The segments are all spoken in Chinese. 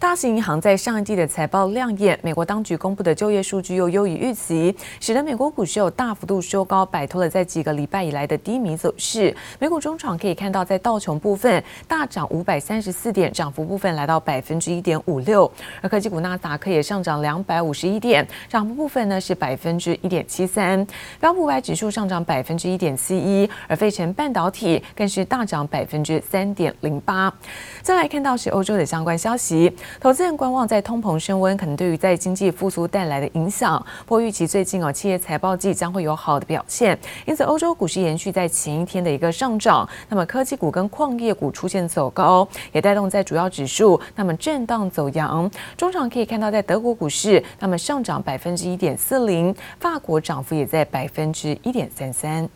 大型银行在上一季的财报亮眼，美国当局公布的就业数据又优于预期，使得美国股市有大幅度收高，摆脱了在几个礼拜以来的低迷走势。美股中场可以看到，在道琼部分大涨五百三十四点，涨幅部分来到百分之一点五六；而科技股纳斯达克也上涨两百五十一点，涨幅部分呢是百分之一点七三。标普五百指数上涨百分之一点七一，而费城半导体更是大涨百分之三点零八。再来看到是欧洲的相关消息，投资人观望在通膨升温可能对于在经济复苏带来的影响。不过预期最近哦，企业财报季将会有好的表现，因此欧洲股市延续在前一天的一个上涨。那么科技股跟矿业股出现走高，也带动在主要指数那么震荡走扬。中场可以看到，在德国股市那么上涨百分之一点四零，法国涨幅也在百分之一点三三。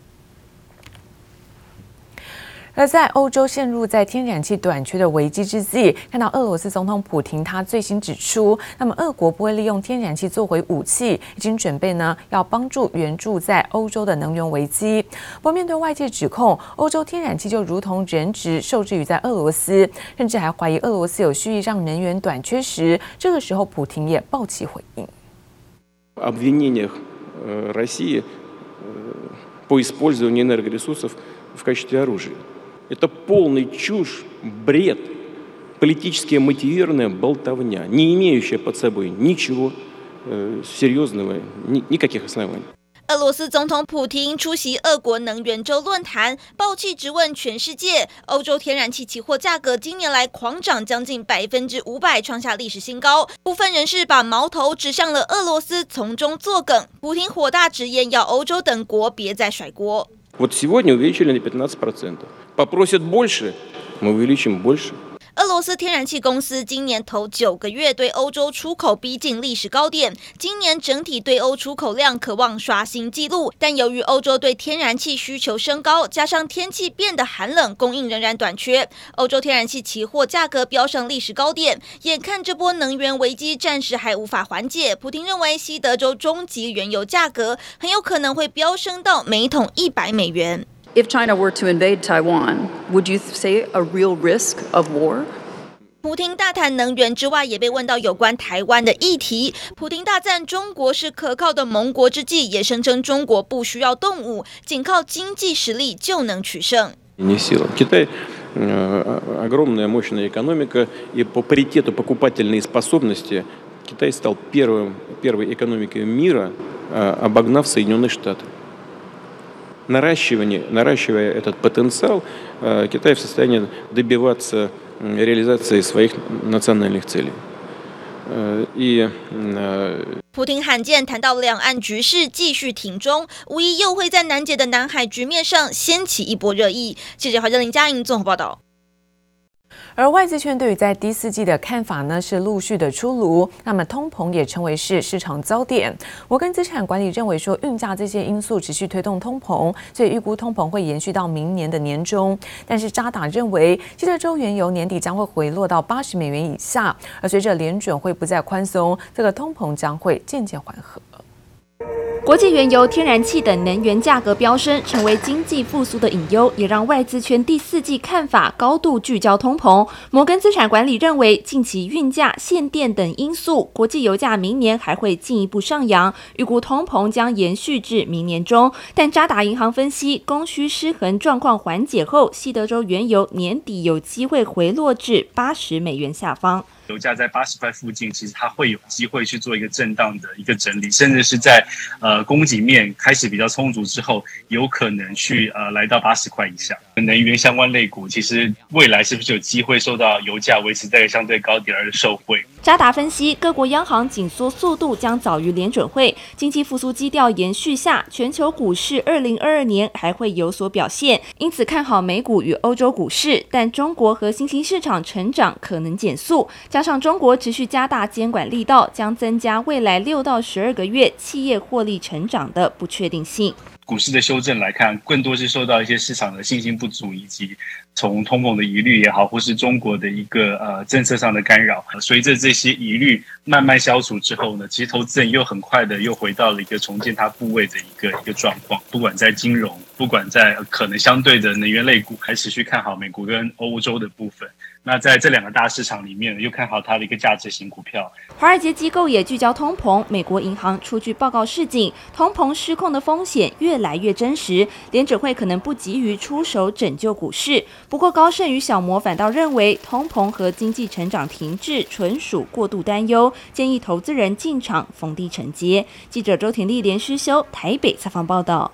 而在欧洲陷入在天然气短缺的危机之际，看到俄罗斯总统普亭他最新指出，那么俄国不会利用天然气做回武器，已经准备呢要帮助援助在欧洲的能源危机。不过面对外界指控，欧洲天然气就如同人质受制于在俄罗斯，甚至还怀疑俄罗斯有蓄意让能源短缺时，这个时候普亭也爆起回应。俄罗斯总统普亭出席俄国能源周论坛，爆气质问全世界：欧洲天然气期货价格今年来狂涨将近百分之五百，创下历史新高。部分人士把矛头指向了俄罗斯，从中作梗。普亭火大直言，要欧洲等国别再甩锅。Вот сегодня увеличили на 15%. Попросят больше, мы увеличим больше. 俄罗斯天然气公司今年头九个月对欧洲出口逼近历史高点，今年整体对欧出口量可望刷新纪录。但由于欧洲对天然气需求升高，加上天气变得寒冷，供应仍然短缺，欧洲天然气期货价格飙上历史高点。眼看这波能源危机暂时还无法缓解，普京认为西德州中级原油价格很有可能会飙升到每桶一百美元。If China were to invade Taiwan, would you say a real risk of war? 普亭大谈能源之外，也被问到有关台湾的议题。普亭大赞中国是可靠的盟国之际，也声称中国不需要动武，仅靠经济实力就能取胜。普亭罕见谈到两岸局势继续挺中，无疑又会在难解的南海局面上掀起一波热议。记者华珍林佳莹综合报道。而外资圈对于在第四季的看法呢，是陆续的出炉。那么通膨也成为是市场焦点。摩根资产管理认为说，运价这些因素持续推动通膨，所以预估通膨会延续到明年的年中。但是渣打认为，西德州原油年底将会回落到八十美元以下，而随着联准会不再宽松，这个通膨将会渐渐缓和。国际原油、天然气等能源价格飙升，成为经济复苏的隐忧，也让外资圈第四季看法高度聚焦通膨。摩根资产管理认为，近期运价、限电等因素，国际油价明年还会进一步上扬，预估通膨将延续至明年中。但渣打银行分析，供需失衡状况缓解后，西德州原油年底有机会回落至八十美元下方。油价在八十块附近，其实它会有机会去做一个震荡的一个整理，甚至是在呃供给面开始比较充足之后，有可能去呃来到八十块以下。能源相关类股，其实未来是不是有机会受到油价维持在相对高点而受惠？渣打分析，各国央行紧缩速度将早于联准会，经济复苏基调延续下，全球股市二零二二年还会有所表现，因此看好美股与欧洲股市，但中国和新兴市场成长可能减速。加上中国持续加大监管力道，将增加未来六到十二个月企业获利成长的不确定性。股市的修正来看，更多是受到一些市场的信心不足，以及从通膨的疑虑也好，或是中国的一个呃政策上的干扰。随着这些疑虑慢慢消除之后呢，其实投资人又很快的又回到了一个重建它部位的一个一个状况。不管在金融，不管在可能相对的能源类股，还持续看好美国跟欧洲的部分。那在这两个大市场里面，又看好它的一个价值型股票。华尔街机构也聚焦通膨，美国银行出具报告示警，通膨失控的风险越来越真实，联准会可能不急于出手拯救股市。不过高盛与小摩反倒认为，通膨和经济成长停滞纯属过度担忧，建议投资人进场逢低承接。记者周婷丽连诗修台北采访报道。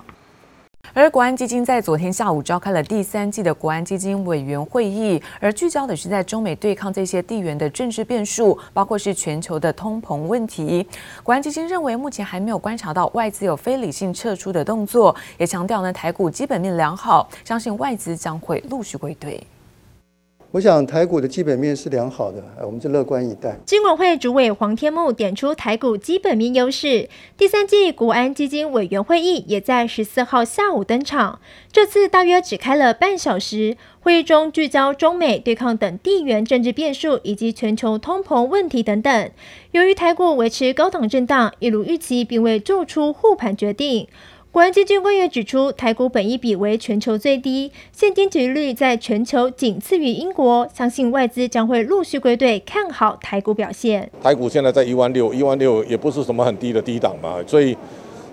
而国安基金在昨天下午召开了第三季的国安基金委员会议，而聚焦的是在中美对抗这些地缘的政治变数，包括是全球的通膨问题。国安基金认为，目前还没有观察到外资有非理性撤出的动作，也强调呢，台股基本面良好，相信外资将会陆续归队。我想台股的基本面是良好的，我们就乐观以待。金管会主委黄天牧点出台股基本面优势，第三季国安基金委员会议也在十四号下午登场。这次大约只开了半小时，会议中聚焦中美对抗等地缘政治变数以及全球通膨问题等等。由于台股维持高档震荡，一如预期，并未做出护盘决定。国安基金官员指出，台股本益比为全球最低，现金殖利率在全球仅次于英国，相信外资将会陆续归队，看好台股表现。台股现在在一万六，一万六也不是什么很低的低档嘛，所以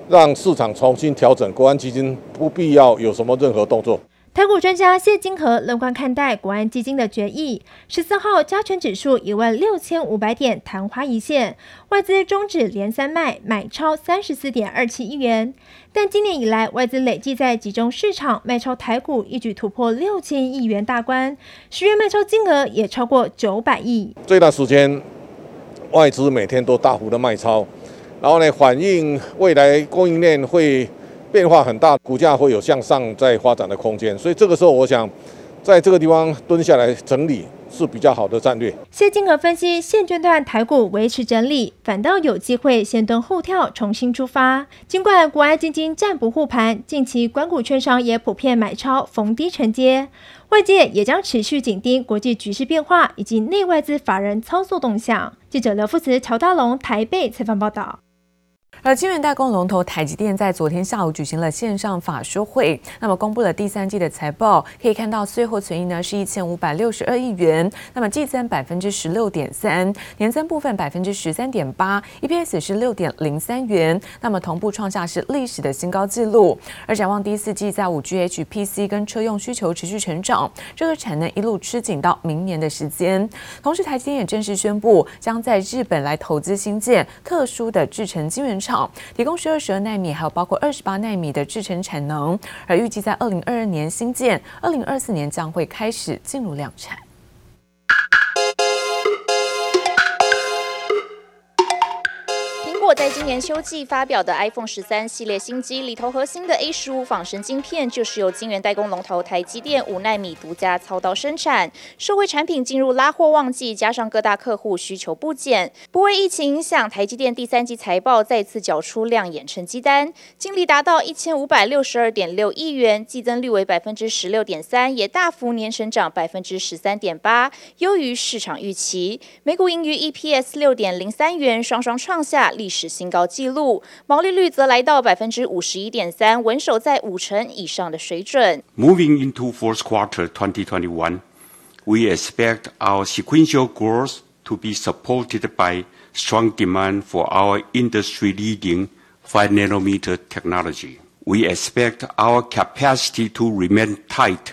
让市场重新调整，国安基金不必要有什么任何动作。台股专家谢金河乐观看待国安基金的决议。十四号加权指数一万六千五百点昙花一现，外资终止连三卖，买超三十四点二七亿元。但今年以来，外资累计在集中市场卖超台股，一举突破六千亿元大关。十月卖超金额也超过九百亿。这段时间，外资每天都大幅的卖超，然后呢，反映未来供应链会。变化很大，股价会有向上再发展的空间，所以这个时候，我想在这个地方蹲下来整理是比较好的战略。谢金河分析，现阶段台股维持整理，反倒有机会先蹲后跳，重新出发。尽管国安基金暂不护盘，近期关股券商也普遍买超逢低承接，外界也将持续紧盯国际局势变化以及内外资法人操作动向。记者刘富慈、乔大龙台北采访报道。而晶圆代工龙头台积电在昨天下午举行了线上法说会，那么公布了第三季的财报，可以看到税后存益呢是一千五百六十二亿元，那么季增百分之十六点三，年增部分百分之十三点八，EPS 是六点零三元，那么同步创下是历史的新高纪录。而展望第四季，在五 G HPC 跟车用需求持续成长，这个产能一路吃紧到明年的时间。同时，台积电也正式宣布将在日本来投资新建特殊的制程晶圆厂。提供十二、十二纳米，还有包括二十八纳米的制程产能，而预计在二零二二年新建，二零二四年将会开始进入量产。在今年秋季发表的 iPhone 十三系列新机里头，核心的 A 十五仿生晶片就是由晶圆代工龙头台积电五纳米独家操刀生产。社会产品进入拉货旺季，加上各大客户需求不减，不为疫情影响，台积电第三季财报再次缴出亮眼成绩单，净利达到一千五百六十二点六亿元，季增率为百分之十六点三，也大幅年成长百分之十三点八，优于市场预期。每股盈余 EPS 六点零三元，双双创下历史新高纪录，毛利率则来到百分之五十一点三，稳守在五成以上的水准。Moving into fourth quarter 2021, we expect our sequential growth to be supported by strong demand for our industry-leading five nanometer technology. We expect our capacity to remain tight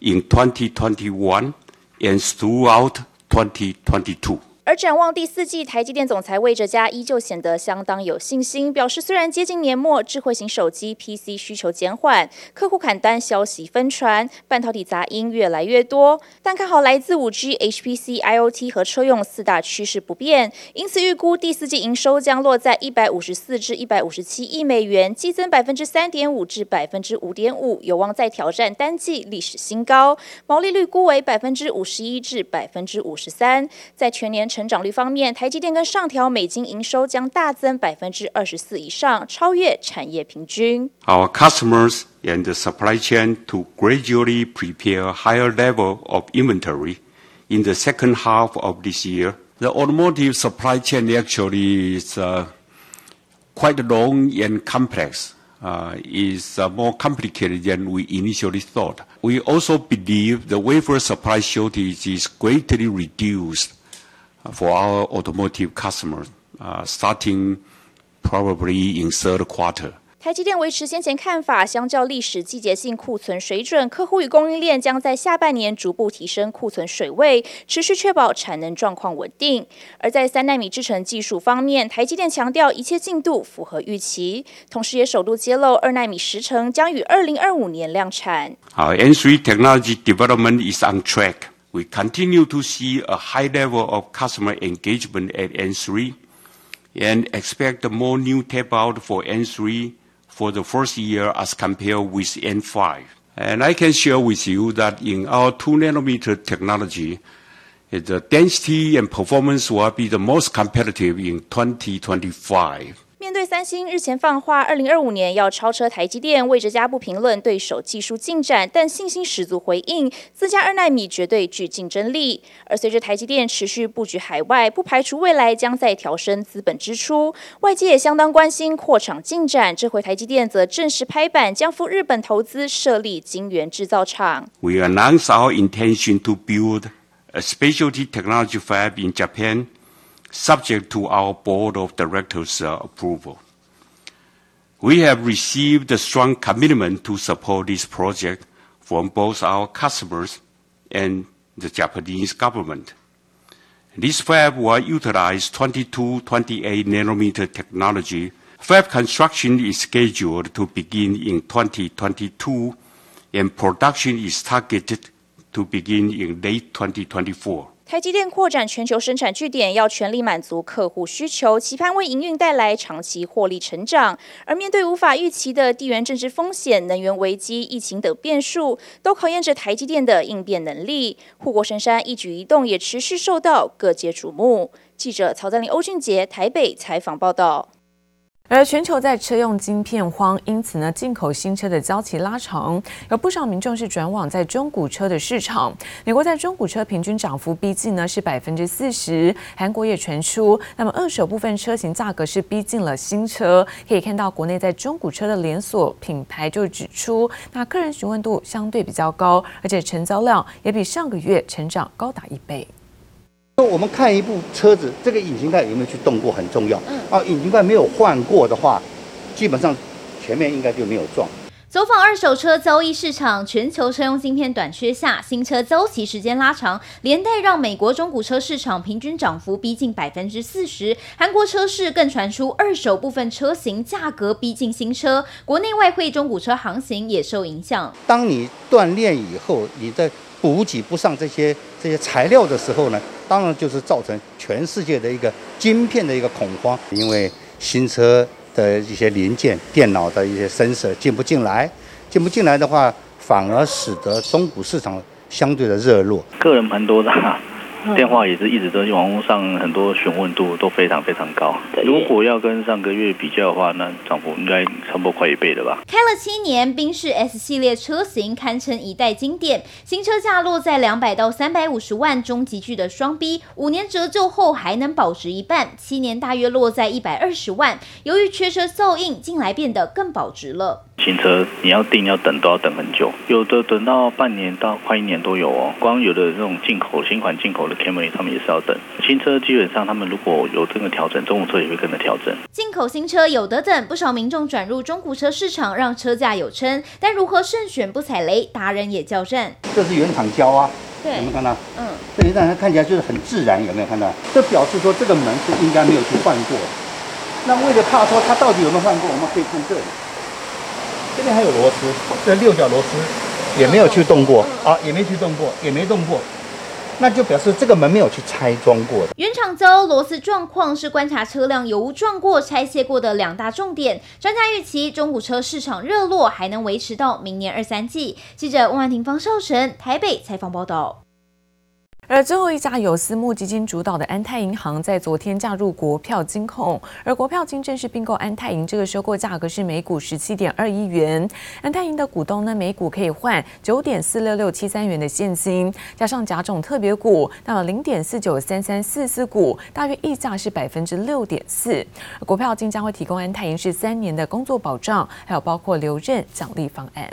in 2021 and throughout 2022. 而展望第四季，台积电总裁魏哲家依旧显得相当有信心，表示虽然接近年末，智慧型手机 PC 需求减缓，客户砍单消息纷传，半导体杂音越来越多，但看好来自 5G、HPC、IoT 和车用四大趋势不变，因此预估第四季营收将落在一百五十四至一百五十七亿美元，激增百分之三点五至百分之五点五，有望再挑战单季历史新高，毛利率估为百分之五十一至百分之五十三，在全年。成长率方面，台积电跟上调美金营收将大增百分之二十四以上，超越产业平均。Our customers and the supply chain to gradually prepare higher level of inventory in the second half of this year. The automotive supply chain actually is quite long and complex. uh, is uh, more complicated than we initially thought. We also believe the wafer supply shortage is greatly reduced for our automotive customers, uh, starting probably in third quarter. 台积电维持先前看法，相较历史季节性库存水准，客户与供应链将在下半年逐步提升库存水位，持续确保产能状况稳定。而在三纳米制程技术方面，台积电强调一切进度符合预期，同时也首度揭露二纳米时程将于二零二五年量产。Our N3 technology development is on track. We continue to see a high level of customer engagement at N3 and expect more new tape out for N3. For the first year as compared with N5. And I can share with you that in our 2 nanometer technology, the density and performance will be the most competitive in 2025. 面对三星日前放话，二零二五年要超车台积电，魏哲家不评论对手技术进展，但信心十足回应，自家二纳米绝对具竞争力。而随着台积电持续布局海外，不排除未来将再调升资本支出。外界也相当关心扩厂进展，这回台积电则正式拍板，将赴日本投资设立晶圆制造厂。We announce our intention to build a specialty technology fab in Japan. Subject to our board of directors uh, approval, we have received a strong commitment to support this project from both our customers and the Japanese government. This fab will utilize 22, 28 nanometer technology. Fab construction is scheduled to begin in 2022, and production is targeted to begin in late 2024. 台积电扩展全球生产据点，要全力满足客户需求，期盼为营运带来长期获利成长。而面对无法预期的地缘政治风险、能源危机、疫情等变数，都考验着台积电的应变能力。护国神山一举一动也持续受到各界瞩目。记者曹赞林、欧俊杰台北采访报道。而全球在车用晶片荒，因此呢，进口新车的交期拉长，有不少民众是转往在中古车的市场。美国在中古车平均涨幅逼近呢是百分之四十，韩国也传出，那么二手部分车型价格是逼近了新车。可以看到，国内在中古车的连锁品牌就指出，那客人询问度相对比较高，而且成交量也比上个月成长高达一倍。我们看一部车子，这个引擎盖有没有去动过很重要。嗯。啊，引擎盖没有换过的话，基本上前面应该就没有撞。走访二手车交易市场，全球车用晶片短缺下，新车交期时间拉长，连带让美国中古车市场平均涨幅逼近百分之四十。韩国车市更传出二手部分车型价格逼近新车，国内外汇中古车行情也受影响。当你锻炼以后，你在补给不上这些这些材料的时候呢，当然就是造成全世界的一个晶片的一个恐慌，因为新车的一些零件、电脑的一些声色进不进来，进不进来的话，反而使得中古市场相对的热络。个人蛮多的。电话也是一直都网络上很多询问度都非常非常高。如果要跟上个月比较的话，那涨幅应该差不多快一倍了吧。开了七年，宾士 S 系列车型堪称一代经典，新车价落在两百到三百五十万中级距的双 B，五年折旧后还能保值一半，七年大约落在一百二十万。由于缺车效应，近来变得更保值了。新车你要订要等都要等很久，有的等到半年到快一年都有哦。光有的这种进口新款进口的 Camry，他们也是要等。新车基本上他们如果有这个调整，中古车也会跟着调整。进口新车有得等，不少民众转入中古车市场，让车价有撑。但如何慎选不踩雷，达人也叫战。这是原厂胶啊，对，有没有看到？嗯，这一让它看起来就是很自然，有没有看到？这表示说这个门是应该没有去换过。那为了怕说它到底有没有换过，我们可以看这里。这边还有螺丝，这六角螺丝也没有去动过啊，也没去动过，也没动过，那就表示这个门没有去拆装过的。原厂胶螺丝状况是观察车辆有无撞过、拆卸过的两大重点。专家预期中古车市场热络还能维持到明年二三季。记者温婉婷、方少成台北采访报道。而最后一家由私募基金主导的安泰银行在昨天加入国票金控，而国票金正式并购安泰银，这个收购价格是每股十七点二亿元。安泰银的股东呢，每股可以换九点四六六七三元的现金，加上甲种特别股，那么零点四九三三四四股，大约溢价是百分之六点四。国票金将会提供安泰银是三年的工作保障，还有包括留任奖励方案。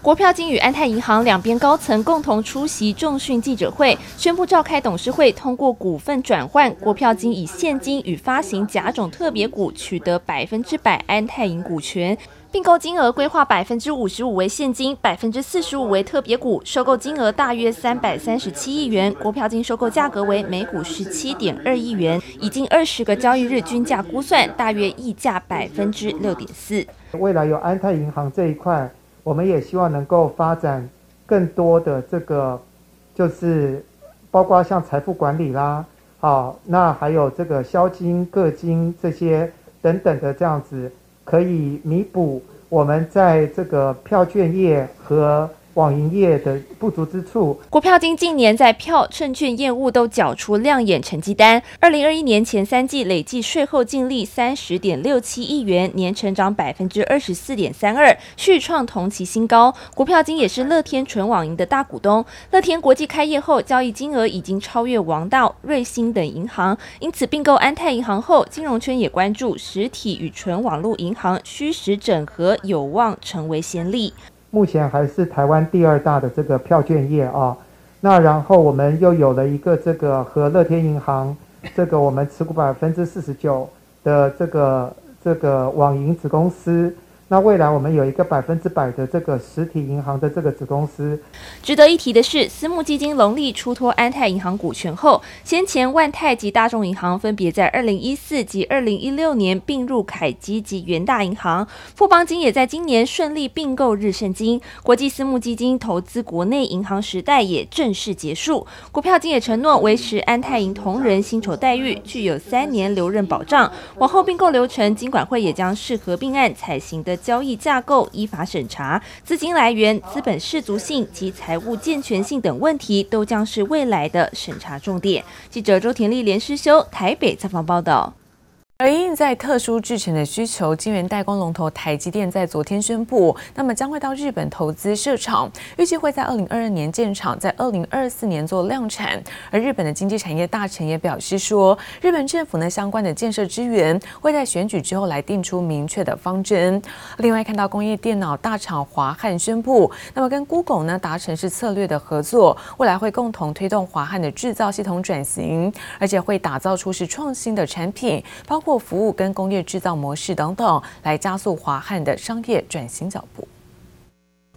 国票金与安泰银行两边高层共同出席重讯记者会，宣布召开董事会通过股份转换。国票金以现金与发行甲种特别股取得百分之百安泰银股权，并购金额规划百分之五十五为现金，百分之四十五为特别股，收购金额大约三百三十七亿元。国票金收购价格为每股十七点二亿元，以近二十个交易日均价估算，大约溢价百分之六点四。未来有安泰银行这一块。我们也希望能够发展更多的这个，就是包括像财富管理啦，好，那还有这个销金、个金这些等等的这样子，可以弥补我们在这个票券业和。网银业的不足之处，国票金近年在票证券业务都缴出亮眼成绩单。二零二一年前三季累计税后净利三十点六七亿元，年成长百分之二十四点三二，续创同期新高。国票金也是乐天纯网银的大股东。乐天国际开业后，交易金额已经超越王道、瑞兴等银行，因此并购安泰银行后，金融圈也关注实体与纯网络银行虚实整合，有望成为先例。目前还是台湾第二大的这个票券业啊，那然后我们又有了一个这个和乐天银行，这个我们持股百分之四十九的这个这个网银子公司。那未来我们有一个百分之百的这个实体银行的这个子公司。值得一提的是，私募基金隆力出脱安泰银行股权后，先前万泰及大众银行分别在二零一四及二零一六年并入凯基及元大银行，富邦金也在今年顺利并购日盛金。国际私募基金投资国内银行时代也正式结束。股票金也承诺维持安泰银同仁薪酬待遇，具有三年留任保障。往后并购流程，金管会也将视合并案采行的。交易架构依法审查，资金来源、资本适足性及财务健全性等问题，都将是未来的审查重点。记者周田丽、连诗修台北采访报道。而因在特殊制程的需求，晶圆代工龙头台积电在昨天宣布，那么将会到日本投资设厂，预计会在二零二二年建厂，在二零二四年做量产。而日本的经济产业大臣也表示说，日本政府呢相关的建设资源会在选举之后来定出明确的方针。另外，看到工业电脑大厂华汉宣布，那么跟 Google 呢达成是策略的合作，未来会共同推动华汉的制造系统转型，而且会打造出是创新的产品，包括。或服务跟工业制造模式等等，来加速华汉的商业转型脚步。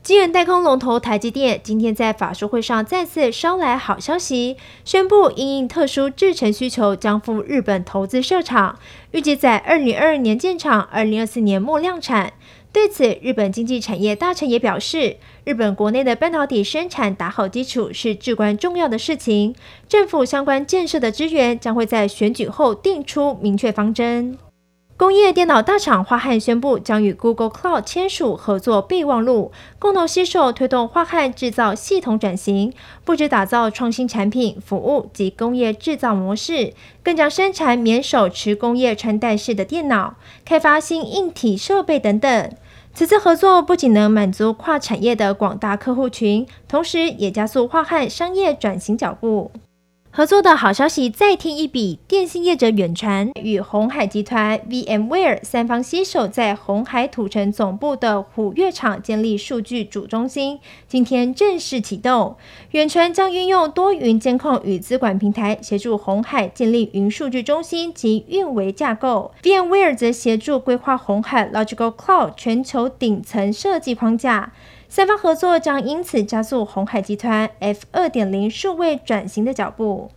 晶圆代工龙头台积电今天在法术会上再次捎来好消息，宣布因应特殊制程需求，将赴日本投资设厂，预计在二零二二年建厂，二零二四年末量产。对此，日本经济产业大臣也表示，日本国内的半导体生产打好基础是至关重要的事情。政府相关建设的资源将会在选举后定出明确方针。工业电脑大厂华汉宣布，将与 Google Cloud 签署合作备忘录，共同携手推动华汉制造系统转型，不只打造创新产品、服务及工业制造模式，更将生产免手持工业穿戴式的电脑，开发新硬体设备等等。此次合作不仅能满足跨产业的广大客户群，同时也加速华汉商业转型脚步。合作的好消息再添一笔，电信业者远传与鸿海集团、VMware 三方携手，在鸿海土城总部的虎跃厂建立数据主中心，今天正式启动。远传将运用多云监控与资管平台，协助鸿海建立云数据中心及运维架构；VMware 则协助规划鸿海 Logical Cloud 全球顶层设计框架。三方合作将因此加速鸿海集团 F 二点零数位转型的脚步。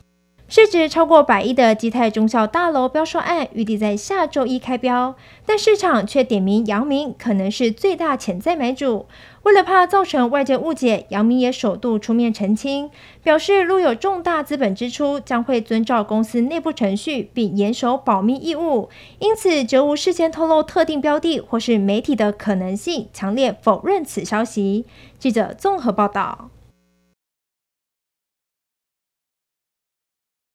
市值超过百亿的基泰中孝大楼标售案预计在下周一开标，但市场却点名阳明可能是最大潜在买主。为了怕造成外界误解，阳明也首度出面澄清，表示如有重大资本支出，将会遵照公司内部程序，并严守保密义务，因此绝无事先透露特定标的或是媒体的可能性，强烈否认此消息。记者综合报道。